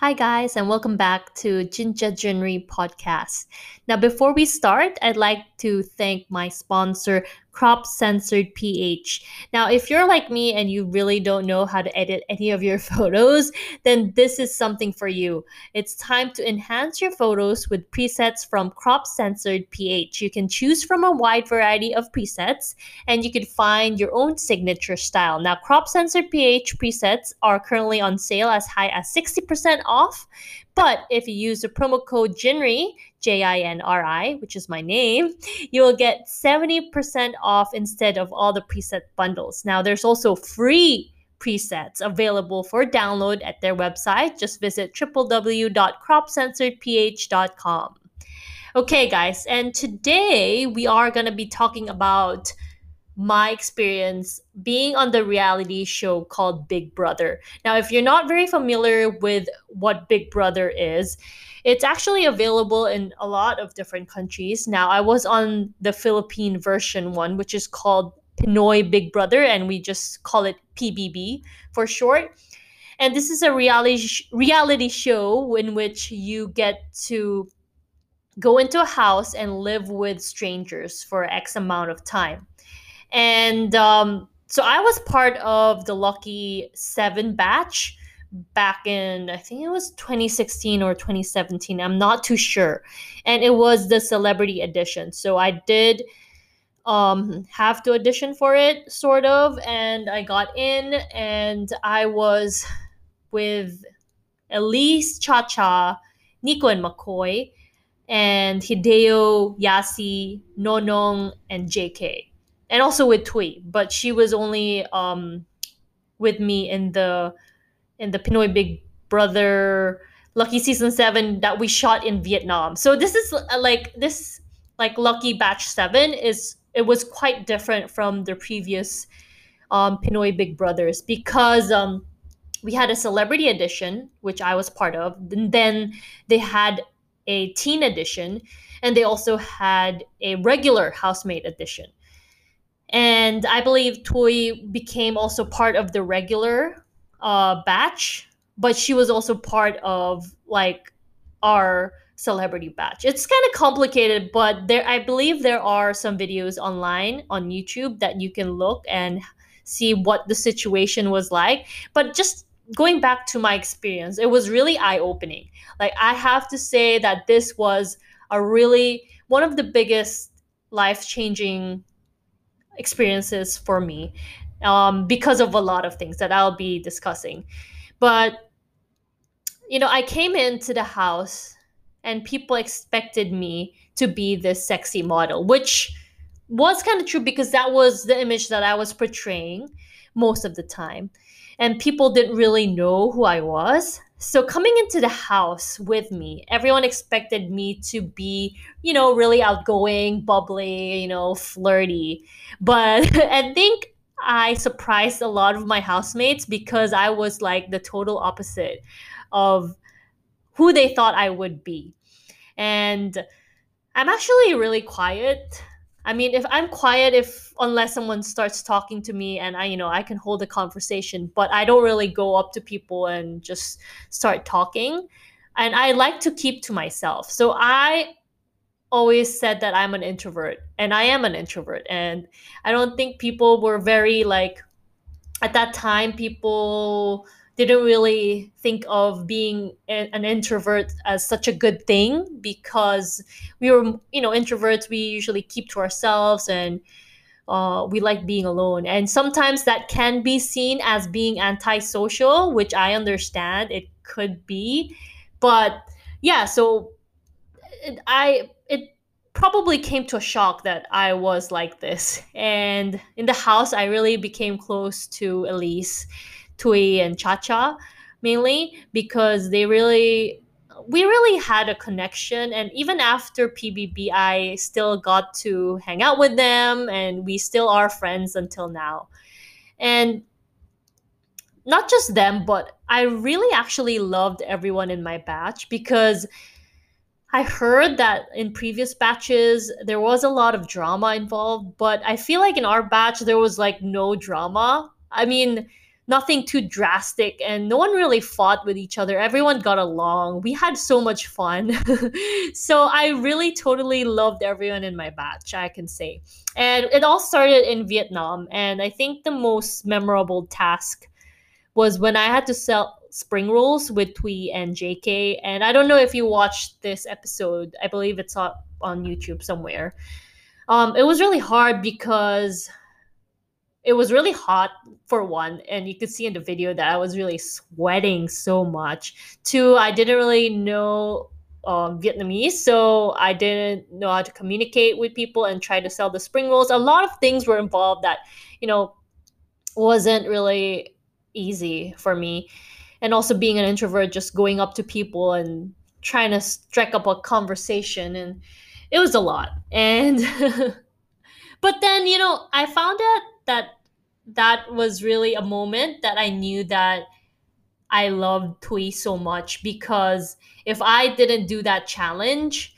Hi, guys, and welcome back to Jinja Jinri podcast. Now, before we start, I'd like to thank my sponsor, Crop Censored PH. Now, if you're like me and you really don't know how to edit any of your photos, then this is something for you. It's time to enhance your photos with presets from Crop Censored PH. You can choose from a wide variety of presets and you can find your own signature style. Now, Crop Censored PH presets are currently on sale as high as 60% off. But if you use the promo code JINRI, J I N R I, which is my name, you will get 70% off instead of all the preset bundles. Now, there's also free presets available for download at their website. Just visit www.cropcensoredph.com. Okay, guys, and today we are going to be talking about my experience being on the reality show called Big Brother. Now, if you're not very familiar with what Big Brother is, it's actually available in a lot of different countries. Now, I was on the Philippine version one, which is called Pinoy Big Brother, and we just call it PBB for short. And this is a reality sh- reality show in which you get to go into a house and live with strangers for X amount of time. And um, so I was part of the Lucky Seven batch back in, I think it was 2016 or 2017. I'm not too sure. And it was the celebrity edition. So I did um, have to audition for it, sort of. And I got in and I was with Elisse Cha Cha, Nikko and McCoy, and Hideo, Yasi, Nonong, and JK and also with Tui, but she was only um with me in the in the Pinoy Big Brother Lucky season 7 that we shot in Vietnam. So this is uh, like this like Lucky batch 7 is it was quite different from the previous um Pinoy Big Brothers because um we had a celebrity edition which I was part of. And then they had a teen edition and they also had a regular housemate edition and I believe Toy became also part of the regular uh, batch, but she was also part of like our celebrity batch. It's kind of complicated, but there I believe there are some videos online on YouTube that you can look and see what the situation was like. But just going back to my experience, it was really eye-opening. Like I have to say that this was a really one of the biggest life-changing experiences for me um, because of a lot of things that I'll be discussing. But, you know, I came into the house and people expected me to be this sexy model, which was kind of true because that was the image that I was portraying most of the time. And people didn't really know who I was. So coming into the house with me, everyone expected me to be, you know, really outgoing, bubbly, you know, flirty. But I think I surprised a lot of my housemates because I was like the total opposite of who they thought I would be. And I'm actually really quiet. I mean, if I'm quiet, if unless someone starts talking to me and I, you know, I can hold a conversation, but I don't really go up to people and just start talking. And I like to keep to myself. So I always said that I'm an introvert and I am an introvert. And I don't think people were very like, at that time, people didn't really think of being an introvert as such a good thing because we were you know introverts we usually keep to ourselves and uh, we like being alone and sometimes that can be seen as being antisocial which i understand it could be but yeah so i probably came to a shock that i was like this and in the house i really became close to elisse Tui and Cha Cha mainly because they really we really had a connection and even after PBB I still got to hang out with them and we still are friends until now. And not just them, but I really actually loved everyone in my batch because I heard that in previous batches there was a lot of drama involved, but I feel like in our batch there was like no drama. I mean, nothing too drastic and no one really fought with each other. Everyone got along. We had so much fun. So i really totally loved everyone in my batch i can say. And it all started in vietnam and i think the most memorable task was when i had to sell spring rolls with Twee and JK. And I don't know if you watched this episode. I believe it's on, YouTube somewhere. Um, it was really hard because it was really hot for one and you could see in the video that i was really sweating so much two i didn't really know um, vietnamese so i didn't know how to communicate with people and try to sell the spring rolls a lot of things were involved that you know wasn't really easy for me and also being an introvert just going up to people and trying to strike up a conversation and it was a lot and but then you know i found out that that was really a moment that I knew that I loved tui so much because if I didn't do that challenge,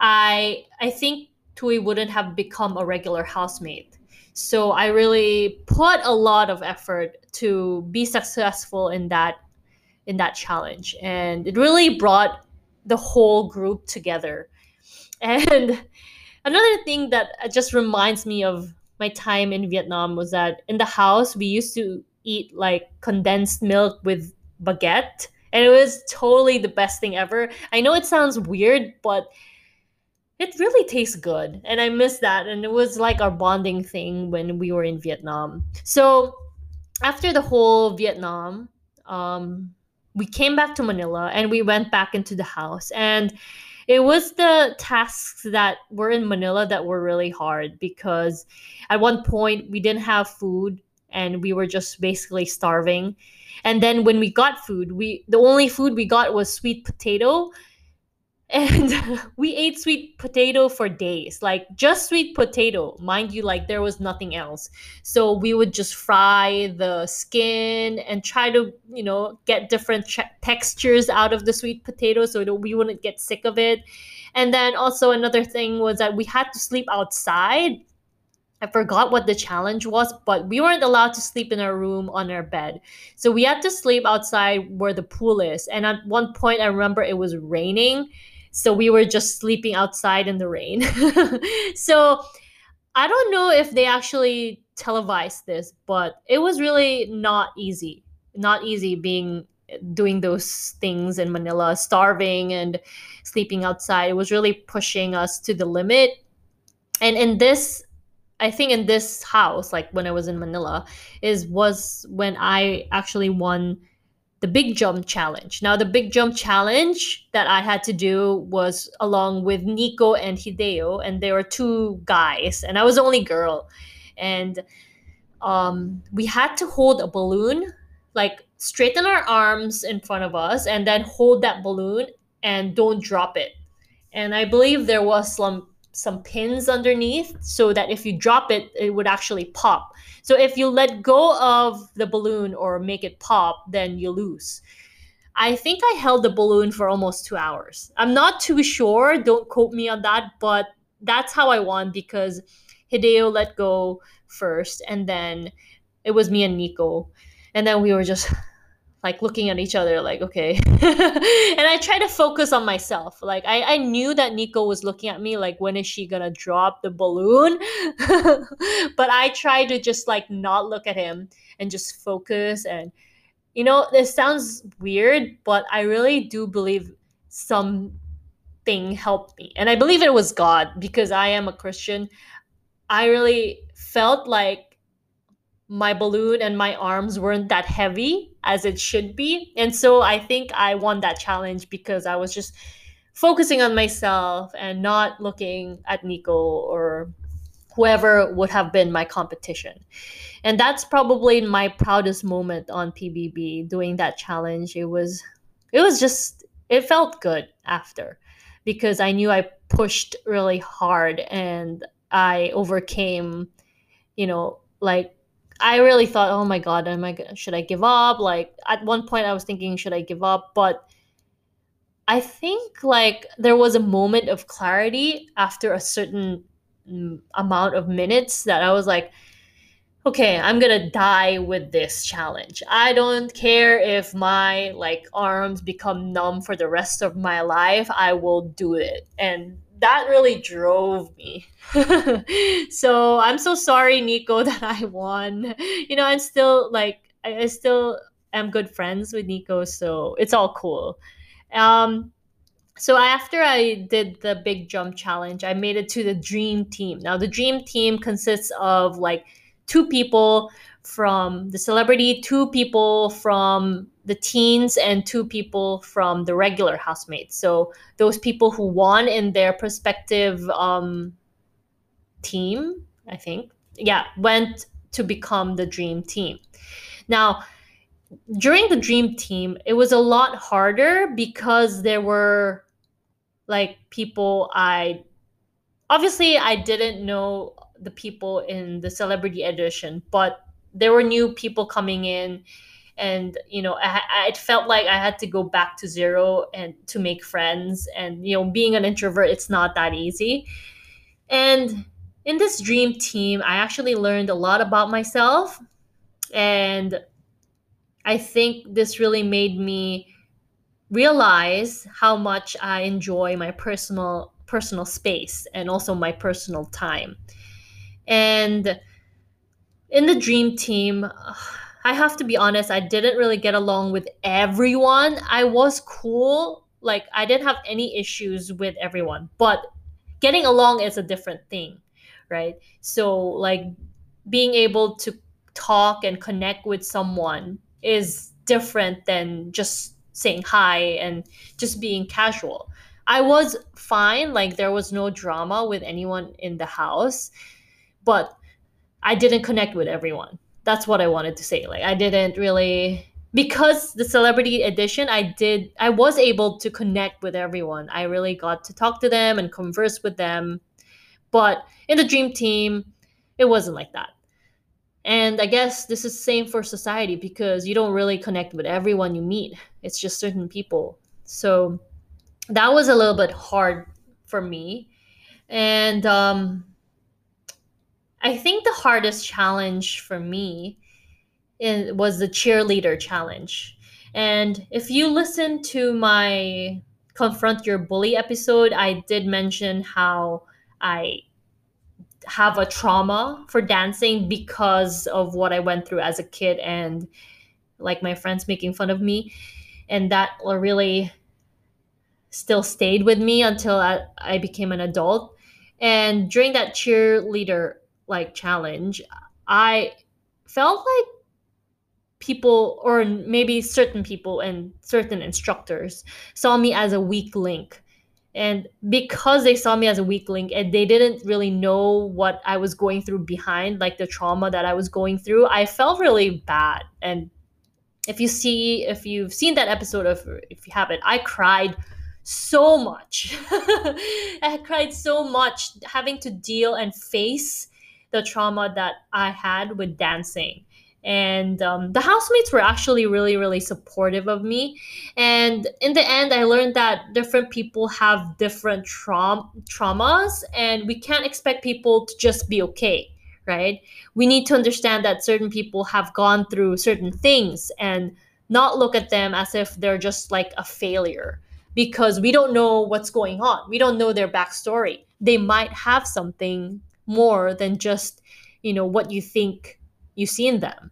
I I think tui wouldn't have become a regular housemate. So I really put a lot of effort to be successful in that in that challenge and it really brought the whole group together. And another thing that just reminds me of my time in Vietnam was that in the house we used to eat like condensed milk with baguette and it was totally the best thing ever. I know it sounds weird, but it really tastes good and I miss that and it was like our bonding thing when we were in Vietnam. So after the whole Vietnam, um, we came back to Manila and we went back into the house and it was the tasks that were in Manila that were really hard because at one point we didn't have food and we were just basically starving. And then when we got food, we the only food we got was sweet potato and we ate sweet potato for days like just sweet potato mind you like there was nothing else so we would just fry the skin and try to you know get different textures out of the sweet potato so that we wouldn't get sick of it and then also another thing was that we had to sleep outside I forgot what the challenge was, but we weren't allowed to sleep in our room on our bed. So we had to sleep outside where the pool is. And at one point, I remember it was raining so we were just sleeping outside in the rain. so I don't know if they actually televised this, but it was really not easy. Not easy being doing those things in Manila, starving and sleeping outside. It was really pushing us to the limit. And in this I think in this house, like when I was in Manila, is was when I actually won the big jump challenge. Now, the big jump challenge that I had to do was along with Nikko and Hideo, and there were two guys, and I was the only girl. And um, we had to hold a balloon, like straighten our arms in front of us, and then hold that balloon and don't drop it. And I believe there was some some pins underneath so that if you drop it, it would actually pop. So if you let go of the balloon or make it pop, then you lose. I think I held the balloon for almost two hours. I'm not too sure. Don't quote me on that, but that's how I won because Hideo let go first, and then it was me and Nikko, and then we were just like looking at each other like okay. And i try to focus on myself. Like I, I knew that nikko was looking at me like when is she gonna drop the balloon? But i tried to just like not look at him and just focus and you know this sounds weird but i really do believe something helped me. And i believe it was god because i am a christian. I really felt like my balloon and my arms weren't that heavy as it should be. And so I think I won that challenge because I was just focusing on myself and not looking at Nikko or whoever would have been my competition. And that's probably my proudest moment on PBB doing that challenge. It was it was just it felt good after because I knew I pushed really hard and I overcame, you know, like I really thought, oh my god, am I should I give up? Like at one point I was thinking should I give up, but I think like there was a moment of clarity after a certain mm, amount of minutes that I was like okay, I'm gonna die with this challenge. I don't care if my like arms become numb for the rest of my life. I will do it. And that really drove me. so I'm so sorry, Nikko, that I won. You know, I'm still like I, I still am good friends with Nikko, so it's all cool. Um, so after I did the big jump challenge, I made it to the dream team. Now the dream team consists of like two people from the celebrity, two people from the teens, and two people from the regular housemates. So those people who won in their prospective um, team, I think, yeah, went to become the dream team. Now, during the dream team, it was a lot harder because there were like people I obviously I didn't know the people in the celebrity edition, but there were new people coming in and you know I, I, it felt like i had to go back to zero and to make friends. And you know being an introvert it's not that easy. And in this dream team i actually learned a lot about myself. And i think this really made me realize how much i enjoy my personal personal space and also my personal time. And in the dream team, I have to be honest, I didn't really get along with everyone. I was cool. Like, I didn't have any issues with everyone, but getting along is a different thing, right? So, like, being able to talk and connect with someone is different than just saying hi and just being casual. I was fine, like, there was no drama with anyone in the house but I didn't connect with everyone. That's what I wanted to say. Like I didn't really because the celebrity edition I did I was able to connect with everyone. I really got to talk to them and converse with them. But in the dream team, it wasn't like that. And I guess this is the same for society because you don't really connect with everyone you meet. It's just certain people. So that was a little bit hard for me. And um I think the hardest challenge for me was the cheerleader challenge. And if you listen to my Confront Your Bully episode, I did mention how I have a trauma for dancing because of what I went through as a kid and like my friends making fun of me. And that really still stayed with me until I, I became an adult. And during that cheerleader like challenge, I felt like people or maybe certain people and certain instructors saw me as a weak link. And because they saw me as a weak link and they didn't really know what i was going through behind like the trauma that i was going through i felt really bad. And if you see if you've seen that episode of if you haven't i cried so much. I cried so much having to deal and face the trauma that I had with dancing. And um, the housemates were actually really, really supportive of me. And in the end, I learned that different people have different tra- traumas, and we can't expect people to just be okay, right? We need to understand that certain people have gone through certain things and not look at them as if they're just like a failure because we don't know what's going on. We don't know their backstory. They might have something more than just you know what you think you see in them.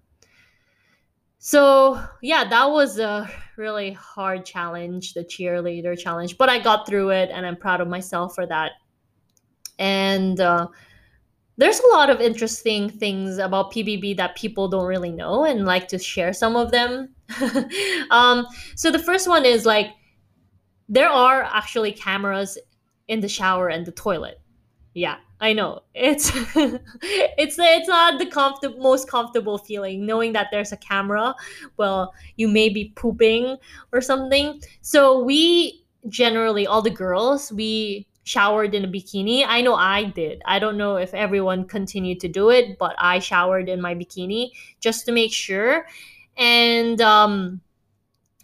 So yeah that was a really hard challenge the cheerleader challenge but i got through it and i'm proud of myself for that. And uh, there's a lot of interesting things about pbb that people don't really know and like to share some of them. Um, so the first one is like there are actually cameras in the shower and the toilet. Yeah I know it's it's it's not the most comfortable feeling knowing that there's a camera. Well, you may be pooping or something. So we generally all the girls we showered in a bikini. I know I did. I don't know if everyone continued to do it, but I showered in my bikini just to make sure. And um,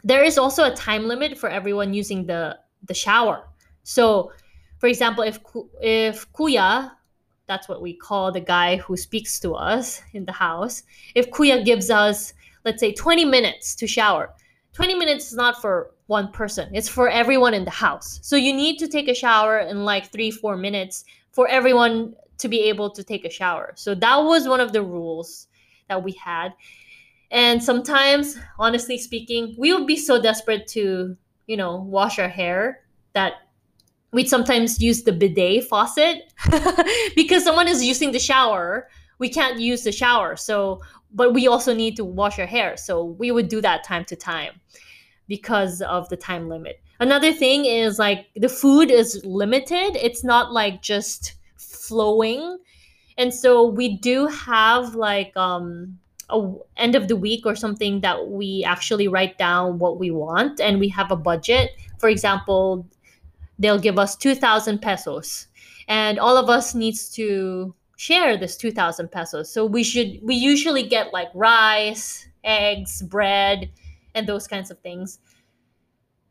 there is also a time limit for everyone using the the shower. So for example, if if Kuya, that's what we call the guy who speaks to us in the house. If Kuya gives us, let's say, 20 minutes to shower, 20 minutes is not for one person, it's for everyone in the house. So you need to take a shower in like three, four minutes for everyone to be able to take a shower. So that was one of the rules that we had. And sometimes, honestly speaking, we would be so desperate to, you know, wash our hair that we'd sometimes use the bidet faucet because someone is using the shower. We can't use the shower. So, but we also need to wash our hair. So we would do that time to time because of the time limit. Another thing is like the food is limited. It's not like just flowing. And so we do have like um a end of the week or something that we actually write down what we want and we have a budget. For example, they'll give us 2000 pesos and all of us needs to share this 2000 pesos. So we should we usually get like rice, eggs, bread and those kinds of things.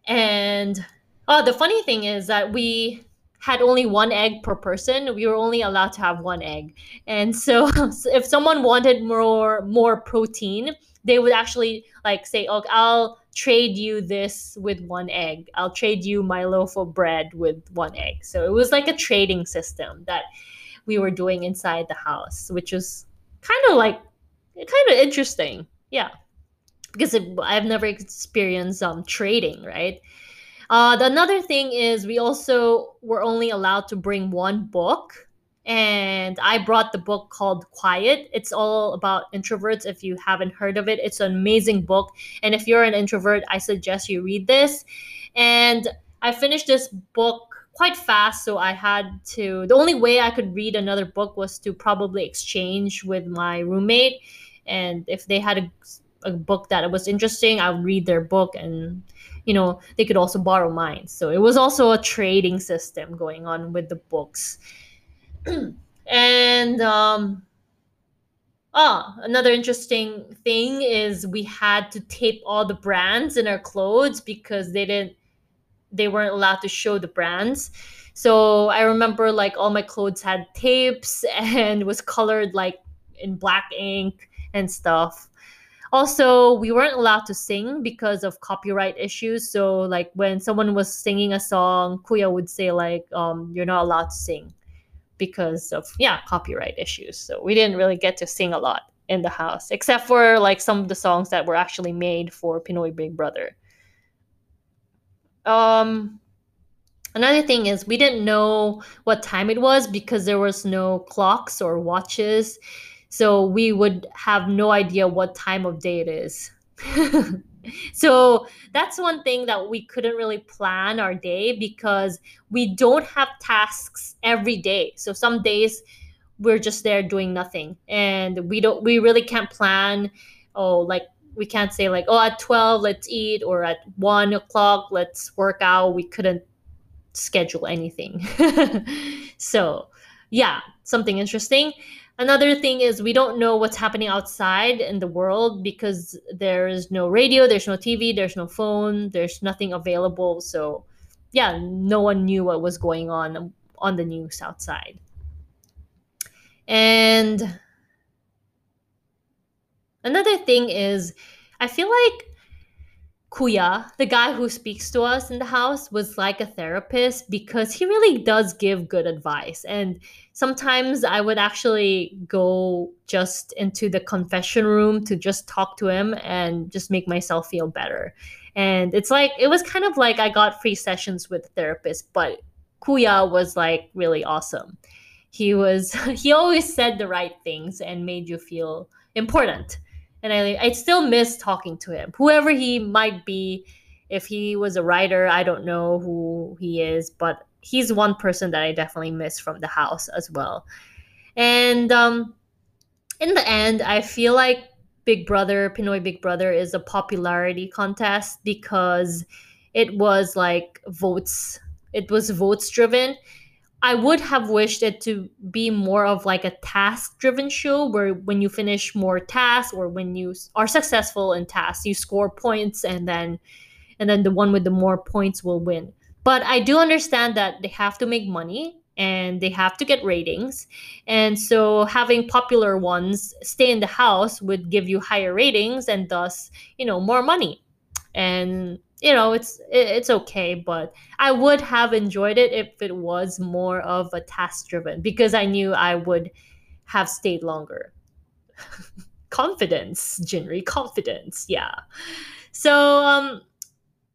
And oh, the funny thing is that we had only one egg per person we were only allowed to have one egg and so if someone wanted more more protein they would actually like say okay i'll trade you this with one egg. I'll trade you my loaf of bread with one egg. So it was like a trading system that we were doing inside the house which was kind of like kind of interesting. Yeah. Because it, i've never experienced um trading right? Uh, the another thing is we also were only allowed to bring one book and I brought the book called Quiet. It's all about introverts. If you haven't heard of it, it's an amazing book. And if you're an introvert, I suggest you read this. And I finished this book quite fast, so I had to. The only way I could read another book was to probably exchange with my roommate. And if they had a, a book that was interesting, I would read their book and you know they could also borrow mine so it was also a trading system going on with the books and um ah another interesting thing is we had to tape all the brands in our clothes because they didn't they weren't allowed to show the brands. So i remember like all my clothes had tapes and was colored like in black ink and stuff. Also we weren't allowed to sing because of copyright issues. So like when someone was singing a song kuya would say like um, you're not allowed to sing because of yeah copyright issues. So we didn't really get to sing a lot in the house except for like some of the songs that were actually made for pinoy big brother. Um another thing is we didn't know what time it was because there was no clocks or watches. So we would have no idea what time of day it is. so that's one thing that we couldn't really plan our day because we don't have tasks every day. So some days we're just there doing nothing and we don't we really can't plan. Oh like we can't say like oh at 12 let's eat or at 1 o'clock let's work out. We couldn't schedule anything. So yeah something interesting Another thing is we don't know what's happening outside in the world because there's no radio, there's no TV, there's no phone, there's nothing available. So, yeah, no one knew what was going on on the news outside. And another thing is I feel like Kuya, the guy who speaks to us in the house, was like a therapist because he really does give good advice. And sometimes I would actually go just into the confession room to just talk to him and just make myself feel better. And it's like, it was kind of like I got free sessions with therapists, but Kuya was like really awesome. He was, he always said the right things and made you feel important and I I still miss talking to him. Whoever he might be, if he was a writer, I don't know who he is, but he's one person that I definitely miss from the house as well. And um, in the end, I feel like Big Brother, Pinoy Big Brother, is a popularity contest because it was like votes. It was votes driven I would have wished it to be more of like a task driven show where when you finish more tasks or when you are successful in tasks, you score points and then and then the one with the more points will win. But I do understand that they have to make money and they have to get ratings. And so having popular ones stay in the house would give you higher ratings and thus, you know, more money. And you know, it's it's okay, but I would have enjoyed it if it was more of a task driven because I knew I would have stayed longer. confidence, Jinri, confidence. Yeah. So um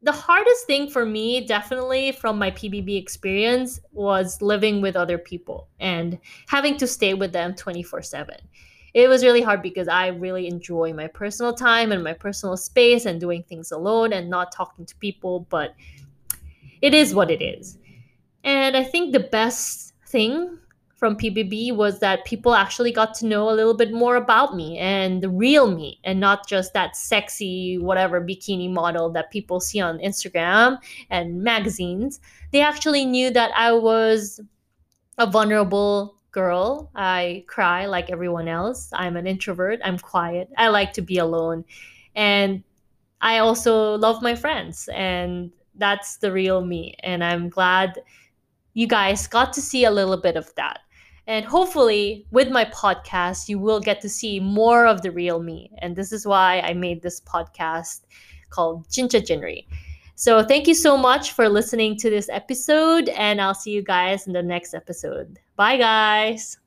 the hardest thing for me, definitely from my PBB experience, was living with other people and having to stay with them 24 7. It was really hard because I really enjoy my personal time and my personal space and doing things alone and not talking to people, but it is what it is. And I think the best thing from PBB was that people actually got to know a little bit more about me and the real me and not just that sexy whatever bikini model that people see on Instagram and magazines. They actually knew that I was a vulnerable girl. I cry like everyone else. I'm an introvert. I'm quiet. I like to be alone. And I also love my friends and that's the real me and I'm glad you guys got to see a little bit of that. And hopefully, with my podcast, you will get to see more of the real me. And this is why I made this podcast called Jincha Jinri. So, thank you so much for listening to this episode, and I'll see you guys in the next episode. Bye, guys.